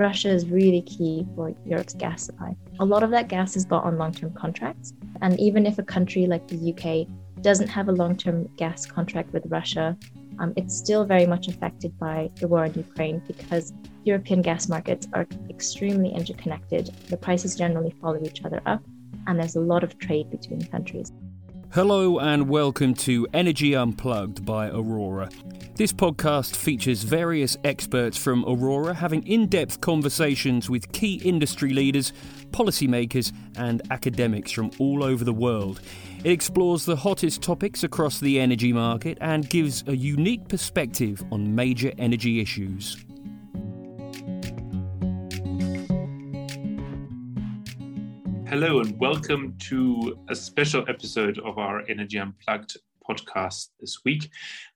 Russia is really key for Europe's gas supply. A lot of that gas is bought on long term contracts. And even if a country like the UK doesn't have a long term gas contract with Russia, um, it's still very much affected by the war in Ukraine because European gas markets are extremely interconnected. The prices generally follow each other up, and there's a lot of trade between countries. Hello and welcome to Energy Unplugged by Aurora. This podcast features various experts from Aurora having in depth conversations with key industry leaders, policymakers, and academics from all over the world. It explores the hottest topics across the energy market and gives a unique perspective on major energy issues. Hello, and welcome to a special episode of our Energy Unplugged podcast this week.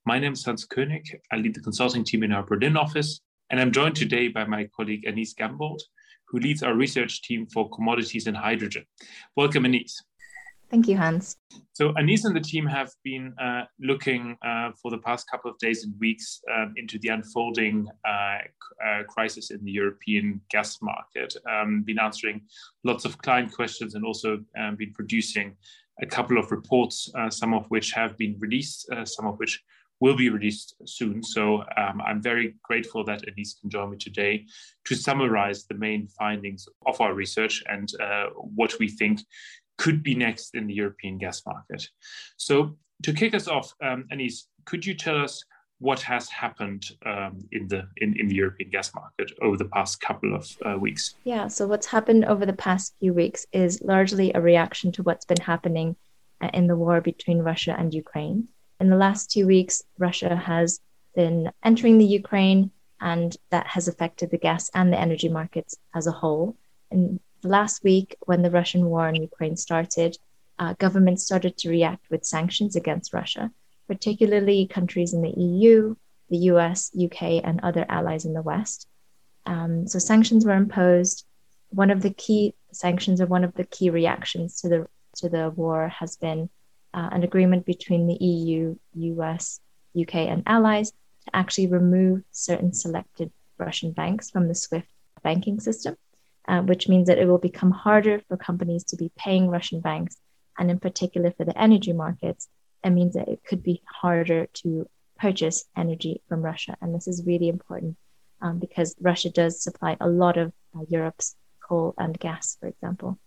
My name is Hanns Koenig. I lead the consulting team in our Berlin office, and I'm joined today by my colleague Anise Ganbold, who leads our research team for commodities and hydrogen. Welcome, Anise. Thank you, Hanns. So, Anise and the team have been uh, looking uh, for the past couple of days and weeks um, into the unfolding uh, uh crisis in the European gas market, um, been answering lots of client questions and also um, been producing a couple of reports, uh, some of which have been released, uh, some of which will be released soon. So um, I'm very grateful that Anise can join me today to summarize the main findings of our research and uh, what we think could be next in the European gas market. So to kick us off, um, could you tell us what has happened um, in the in, in the European gas market over the past couple of uh, weeks? Yeah, so what's happened over the past few weeks is largely a reaction to what's been happening uh, in the war between Russia and Ukraine. In the last two weeks, Russia has been entering the Ukraine, and that has affected the gas and the energy markets as a whole. And last week, when the Russian war in Ukraine started, uh, governments started to react with sanctions against Russia, particularly countries in the EU, the US, UK, and other allies in the West. Um, so sanctions were imposed. One of the key sanctions, or one of the key reactions to the to the war, has been uh, an agreement between the EU, US, UK, and allies to actually remove certain selected Russian banks from the SWIFT banking system uh, which means that it will become harder for companies to be paying Russian banks. And in particular for the energy markets, it means that it could be harder to purchase energy from Russia. And this is really important um, because Russia does supply a lot of uh, Europe's coal and gas, for example.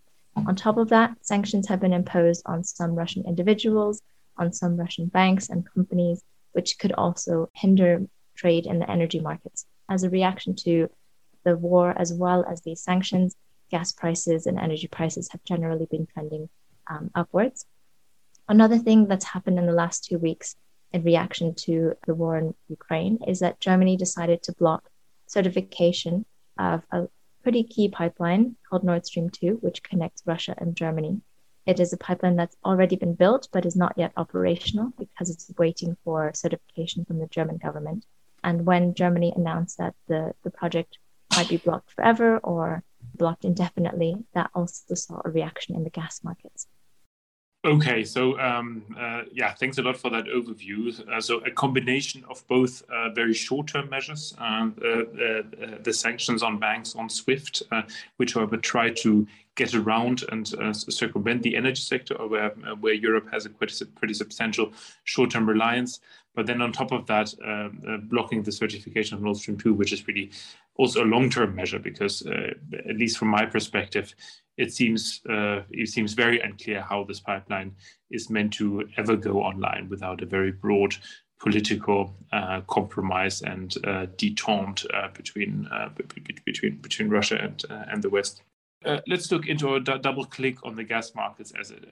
On top of that, sanctions have been imposed on some Russian individuals, on some Russian banks and companies, which could also hinder trade in the energy markets. As a reaction to the war as well as these sanctions, gas prices and energy prices have generally been trending um, upwards. Another thing that's happened in the last two weeks in reaction to the war in Ukraine is that Germany decided to block certification of a pretty key pipeline called Nord Stream 2, which connects Russia and Germany. It is a pipeline that's already been built but is not yet operational because it's waiting for certification from the German government. And when Germany announced that the, the project might be blocked forever or blocked indefinitely, that also saw a reaction in the gas markets. Okay, so um, uh, yeah, thanks a lot for that overview. Uh, so a combination of both uh, very short-term measures, uh, uh, uh, the sanctions on banks on SWIFT, which however try to get around and circumvent the energy sector, where where Europe has a a pretty substantial short-term reliance. But then on top of that, blocking the certification of Nord Stream 2, which is really also a long-term measure because, uh, at least from my perspective, it seems uh, it seems very unclear how this pipeline is meant to ever go online without a very broad political uh, compromise and uh, detente uh, between uh, between between Russia and and the West. let's look into a d- double click on the gas markets as it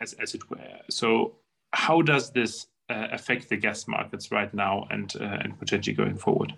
as, as it were. So, how does this affect the gas markets right now and and potentially going forward?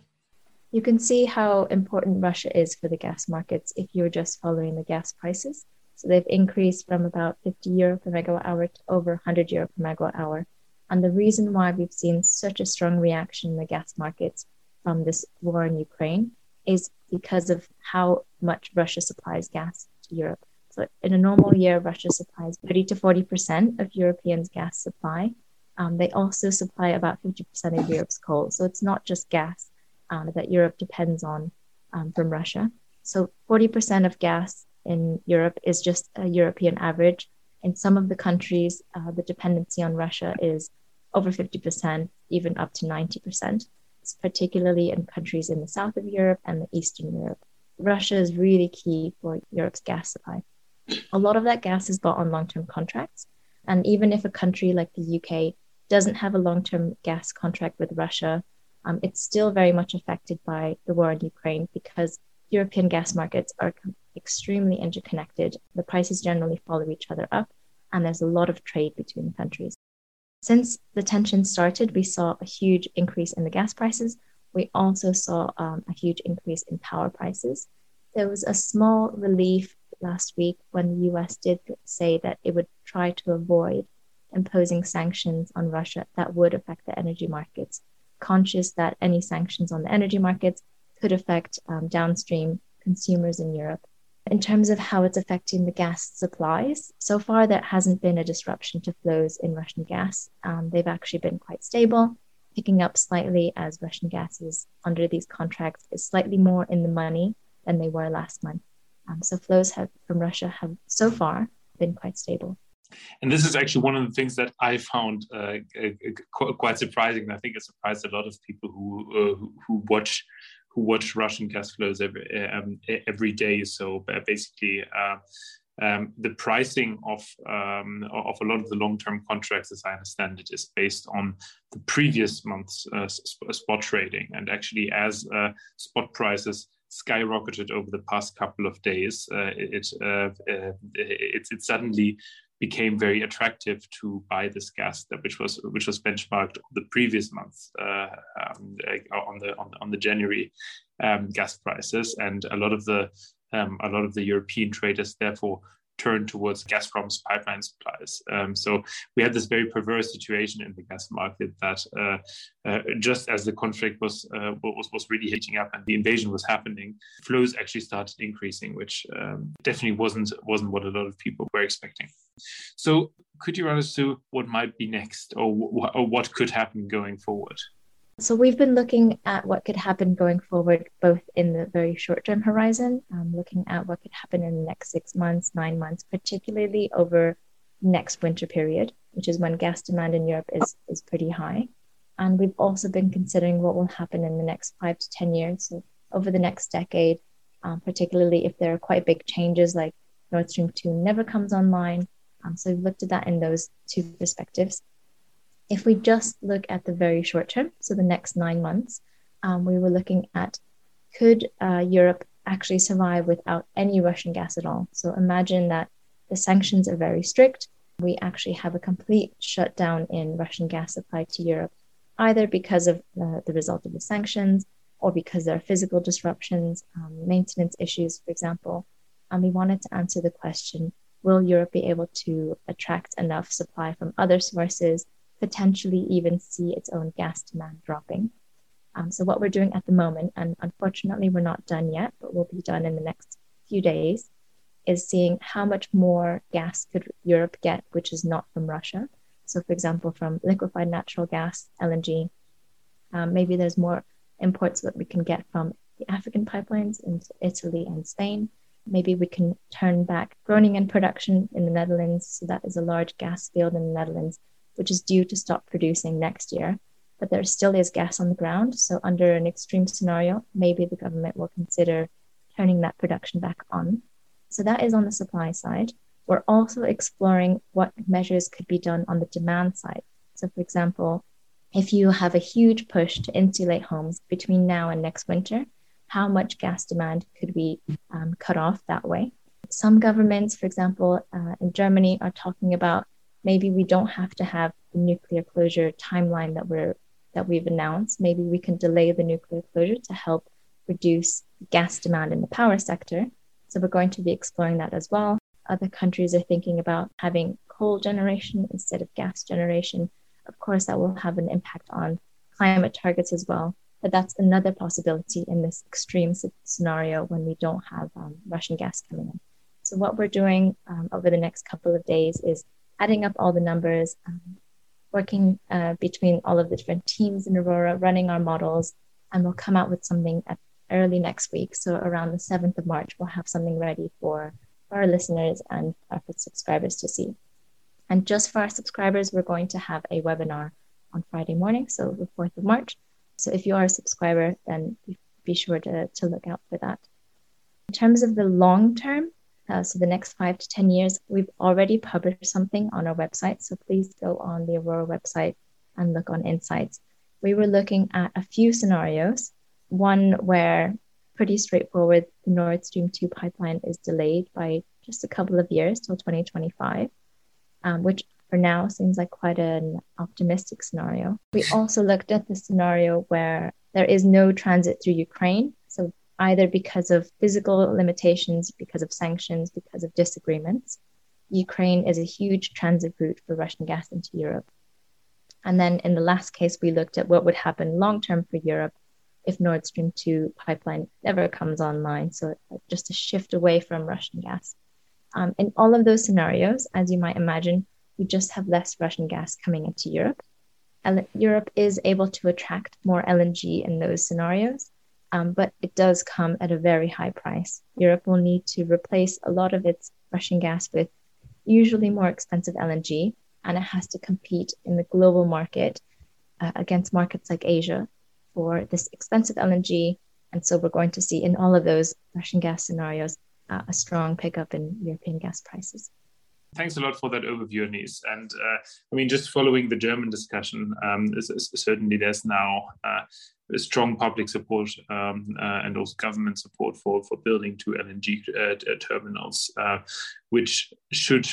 You can see how important Russia is for the gas markets if you're just following the gas prices. So they've increased from about 50 euro per megawatt hour to over 100 euro per megawatt hour. And the reason why we've seen such a strong reaction in the gas markets from this war in Ukraine is because of how much Russia supplies gas to Europe. So in a normal year, Russia supplies 30 to 40% of Europeans' gas supply. Um, they also supply about 50% of Europe's coal. So it's not just gas um, that Europe depends on um, from Russia. So 40% of gas in Europe is just a European average. In some of the countries, uh, the dependency on Russia is over 50%, even up to 90%, it's particularly in countries in the south of Europe and the Eastern Europe. Russia is really key for Europe's gas supply. A lot of that gas is bought on long term contracts. And even if a country like the UK doesn't have a long term gas contract with Russia, um, it's still very much affected by the war in Ukraine because European gas markets are extremely interconnected. The prices generally follow each other up, and there's a lot of trade between the countries. Since the tension started, we saw a huge increase in the gas prices. We also saw um, a huge increase in power prices. There was a small relief last week when the US did say that it would try to avoid imposing sanctions on Russia that would affect the energy markets, conscious that any sanctions on the energy markets could affect um, downstream consumers in Europe. In terms of how it's affecting the gas supplies, so far there hasn't been a disruption to flows in Russian gas. Um, they've actually been quite stable, picking up slightly as Russian gas is under these contracts is slightly more in the money than they were last month. Um, so flows have, from Russia have so far been quite stable. And this is actually one of the things that I found uh, uh, quite surprising. I think it surprised a lot of people who uh, who watch who watch Russian gas flows every um, every day. So basically, uh, um, the pricing of um, of a lot of the long term contracts, as I understand it, is based on the previous month's uh, sp- spot trading. And actually, as uh, spot prices skyrocketed over the past couple of days, uh, it, uh, uh, it, it suddenly became very attractive to buy this gas that which was which was benchmarked the previous month uh, um, on the on, on the January um, gas prices, and a lot of the um, a lot of the European traders therefore turned towards Gazprom's pipeline supplies. Um, so we had this very perverse situation in the gas market that uh, uh, just as the conflict was, uh, was was really heating up and the invasion was happening, flows actually started increasing, which um, definitely wasn't wasn't what a lot of people were expecting. So, could you run us through what might be next, or, or what could happen going forward? So, we've been looking at what could happen going forward, both in the very short term horizon, um, looking at what could happen in the next six months, nine months, particularly over next winter period, which is when gas demand in Europe is, is pretty high. And we've also been considering what will happen in the next five to 10 years, so over the next decade, um, particularly if there are quite big changes like Nord Stream 2 never comes online, um, so we've looked at that in those two perspectives. If we just look at the very short term, so the next nine months, um, we were looking at could uh, Europe actually survive without any Russian gas at all? So imagine that the sanctions are very strict. We actually have a complete shutdown in Russian gas supply to Europe, either because of uh, the result of the sanctions or because there are physical disruptions, um, maintenance issues, for example. And we wanted to answer the question will Europe be able to attract enough supply from other sources, potentially even see its own gas demand dropping? Um, so, what we're doing at the moment, and unfortunately, we're not done yet, but we'll be done in the next few days, is seeing how much more gas could Europe get, which is not from Russia. So, for example, from liquefied natural gas, LNG, um, maybe there's more imports that we can get from the African pipelines into Italy and Spain. Maybe we can turn back Groningen production in the Netherlands. So that is a large gas field in the Netherlands, which is due to stop producing next year. But there still is gas on the ground. So under an extreme scenario, maybe the government will consider turning that production back on. So that is on the supply side. We're also exploring what measures could be done on the demand side. So, for example, if you have a huge push to insulate homes between now and next winter, how much gas demand could we um, cut off that way. Some governments, for example, uh, in Germany, are talking about maybe we don't have to have the nuclear closure timeline that we're that we've announced. Maybe we can delay the nuclear closure to help reduce gas demand in the power sector. So we're going to be exploring that as well. Other countries are thinking about having coal generation instead of gas generation. Of course, that will have an impact on climate targets as well. But that's another possibility in this extreme scenario when we don't have um, Russian gas coming in. So, what we're doing um, over the next couple of days is adding up all the numbers, um, working uh, between all of the different teams in Aurora, running our models, and we'll come out with something early next week. So around the 7th of March, we'll have something ready for our listeners and our subscribers to see. And just for our subscribers, we're going to have a webinar on Friday morning, so the 4th of March. So if you are a subscriber, then be sure to, to look out for that. In terms of the long term, uh, so the next five to 10 years, we've already published something on our website. So please go on the Aurora website and look on insights. We were looking at a few scenarios. One where pretty straightforward, the Nord Stream 2 pipeline is delayed by just a couple of years till 2025, um, which for now seems like quite an optimistic scenario. We also looked at the scenario where there is no transit through Ukraine. So, either because of physical limitations, because of sanctions, because of disagreements, Ukraine is a huge transit route for Russian gas into Europe. And then in the last case, we looked at what would happen long term for Europe if Nord Stream 2 pipeline never comes online. So, just a shift away from Russian gas. Um, in all of those scenarios, as you might imagine, we just have less Russian gas coming into Europe. Europe is able to attract more LNG in those scenarios, um, but it does come at a very high price. Europe will need to replace a lot of its Russian gas with usually more expensive LNG, and it has to compete in the global market uh, against markets like Asia for this expensive LNG. And so we're going to see in all of those Russian gas scenarios uh, a strong pickup in European gas prices thanks a lot for that overview, Anise. And uh, I mean, just following the German discussion, um, certainly there's now uh, strong public support um, uh, and also government support for, for building two LNG uh, terminals, uh, which should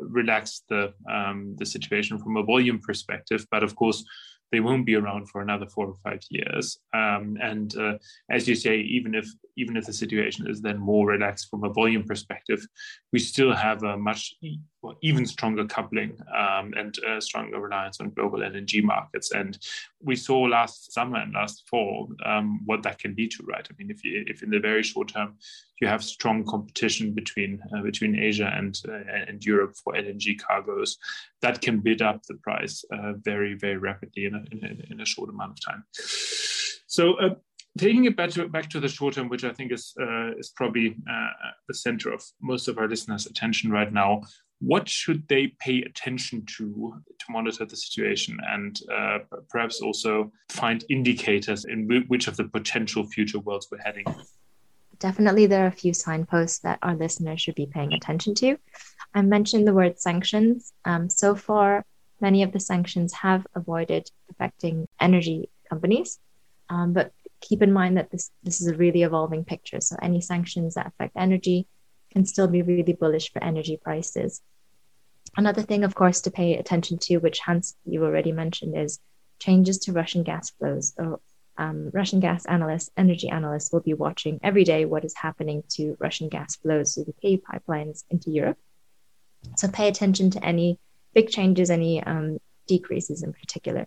relax the um, the situation from a volume perspective. But of course, they won't be around for another four or five years. Um, and uh, as you say, even if even if the situation is then more relaxed from a volume perspective, we still have a much well, even stronger coupling um, and uh, stronger reliance on global LNG markets. And we saw last summer and last fall um, what that can lead to, right? I mean, if you, if in the very short term you have strong competition between uh, between Asia and uh, and Europe for LNG cargoes, that can bid up the price uh, very very rapidly in a, in a, in a short amount of time. So uh, taking it back to back to the short term, which I think is uh, is probably uh, the center of most of our listeners' attention right now. What should they pay attention to to monitor the situation, and uh, perhaps also find indicators in which of the potential future worlds we're heading? Definitely, there are a few signposts that our listeners should be paying attention to. I mentioned the word sanctions. Um, so far, many of the sanctions have avoided affecting energy companies, um, but keep in mind that this this is a really evolving picture. So any sanctions that affect energy can still be really bullish for energy prices. Another thing, of course, to pay attention to, which Hanns you already mentioned, is changes to Russian gas flows. Um, Russian gas analysts, energy analysts will be watching every day what is happening to Russian gas flows through the Kyiv pipelines into Europe. So pay attention to any big changes, any um, decreases in particular.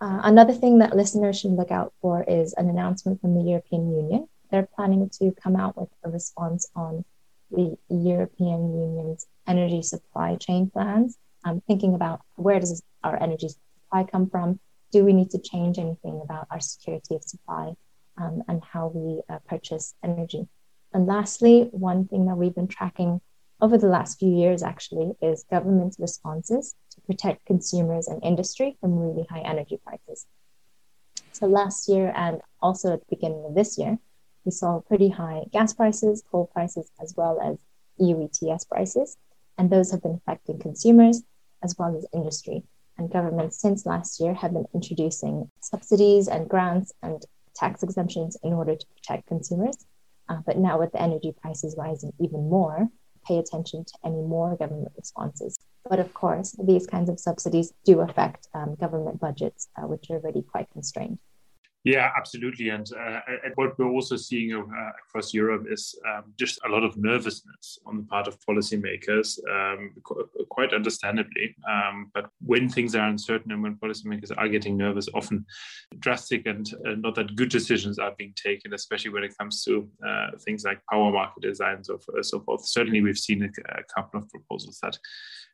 Uh, another thing that listeners should look out for is an announcement from the European Union. They're planning to come out with a response on the European Union's energy supply chain plans. Um, thinking about where does our energy supply come from? Do we need to change anything about our security of supply um, and how we uh, purchase energy? And lastly, one thing that we've been tracking over the last few years actually is government's responses to protect consumers and industry from really high energy prices. So last year and also at the beginning of this year, we saw pretty high gas prices, coal prices, as well as EU ETS prices. And those have been affecting consumers as well as industry. And governments since last year have been introducing subsidies and grants and tax exemptions in order to protect consumers. Uh, but now, with the energy prices rising even more, pay attention to any more government responses. But of course, these kinds of subsidies do affect um, government budgets, uh, which are already quite constrained. Yeah, absolutely. And, uh, and what we're also seeing uh, across Europe is um, just a lot of nervousness on the part of policymakers, um, quite understandably. Um, but when things are uncertain and when policymakers are getting nervous, often drastic and uh, not that good decisions are being taken, especially when it comes to uh, things like power market designs or so forth. Certainly, we've seen a, a couple of proposals that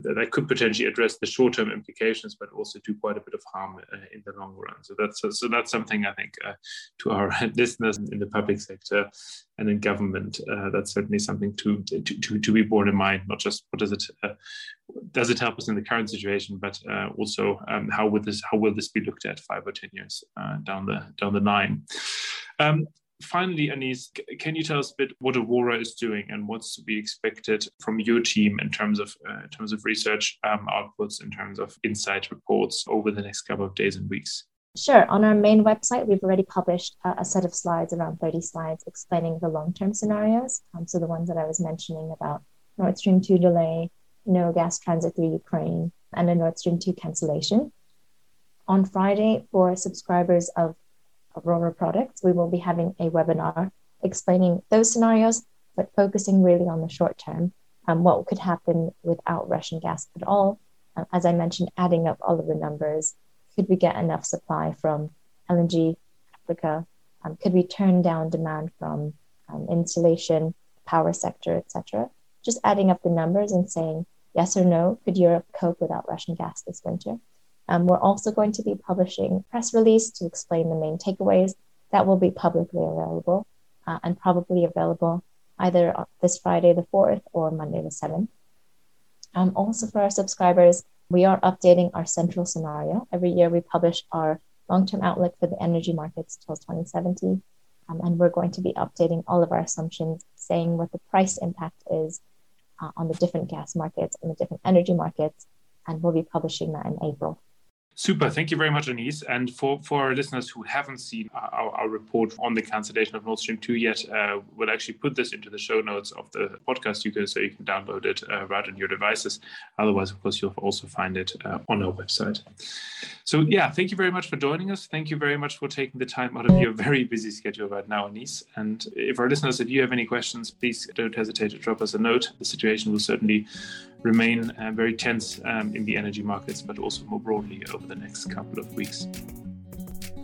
that could potentially address the short-term implications, but also do quite a bit of harm uh, in the long run. So that's so that's something I think uh, to our listeners in the public sector and in government, uh, that's certainly something to, to, to to be borne in mind. Not just what does it uh, does it help us in the current situation, but uh, also um, how would this how will this be looked at five or ten years uh, down the down the line. Um, finally, Anise, can you tell us a bit what Aurora is doing and what's to be expected from your team in terms of uh, in terms of research um, outputs, in terms of insight reports over the next couple of days and weeks? Sure. On our main website, we've already published a, a set of slides, around 30 slides, explaining the long term scenarios. Um, so, the ones that I was mentioning about Nord Stream 2 delay, no gas transit through Ukraine, and a Nord Stream 2 cancellation. On Friday, for subscribers of Aurora products, we will be having a webinar explaining those scenarios, but focusing really on the short term, um, what could happen without Russian gas at all. Uh, as I mentioned, adding up all of the numbers, could we get enough supply from LNG, Africa? Um, could we turn down demand from um, installation, power sector, etc.? Just adding up the numbers and saying yes or no, could Europe cope without Russian gas this winter? Um, we're also going to be publishing press release to explain the main takeaways that will be publicly available uh, and probably available either this Friday the 4th or Monday the 7th. Um, also, for our subscribers, we are updating our central scenario. Every year, we publish our long term outlook for the energy markets till 2070. Um, and we're going to be updating all of our assumptions, saying what the price impact is uh, on the different gas markets and the different energy markets. And we'll be publishing that in April. Super. Thank you very much, Anise. And for, for our listeners who haven't seen our, our report on the cancellation of Nord Stream 2 yet, uh, we'll actually put this into the show notes of the podcast you can, so you can download it uh, right on your devices. Otherwise, of course, you'll also find it uh, on our website. So, yeah, thank you very much for joining us. Thank you very much for taking the time out of your very busy schedule right now, Anise. And if our listeners, if you have any questions, please don't hesitate to drop us a note. The situation will certainly remain uh, very tense um, in the energy markets, but also more broadly over the next couple of weeks.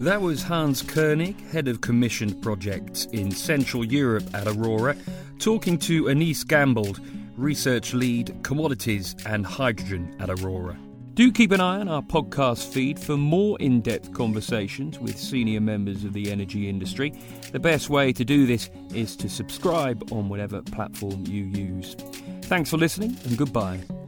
That was Hanns Koenig, head of commissioned projects in Central Europe at Aurora, talking to Anise Ganbold, research lead commodities and hydrogen at Aurora. Do keep an eye on our podcast feed for more in depth conversations with senior members of the energy industry. The best way to do this is to subscribe on whatever platform you use. Thanks for listening and goodbye.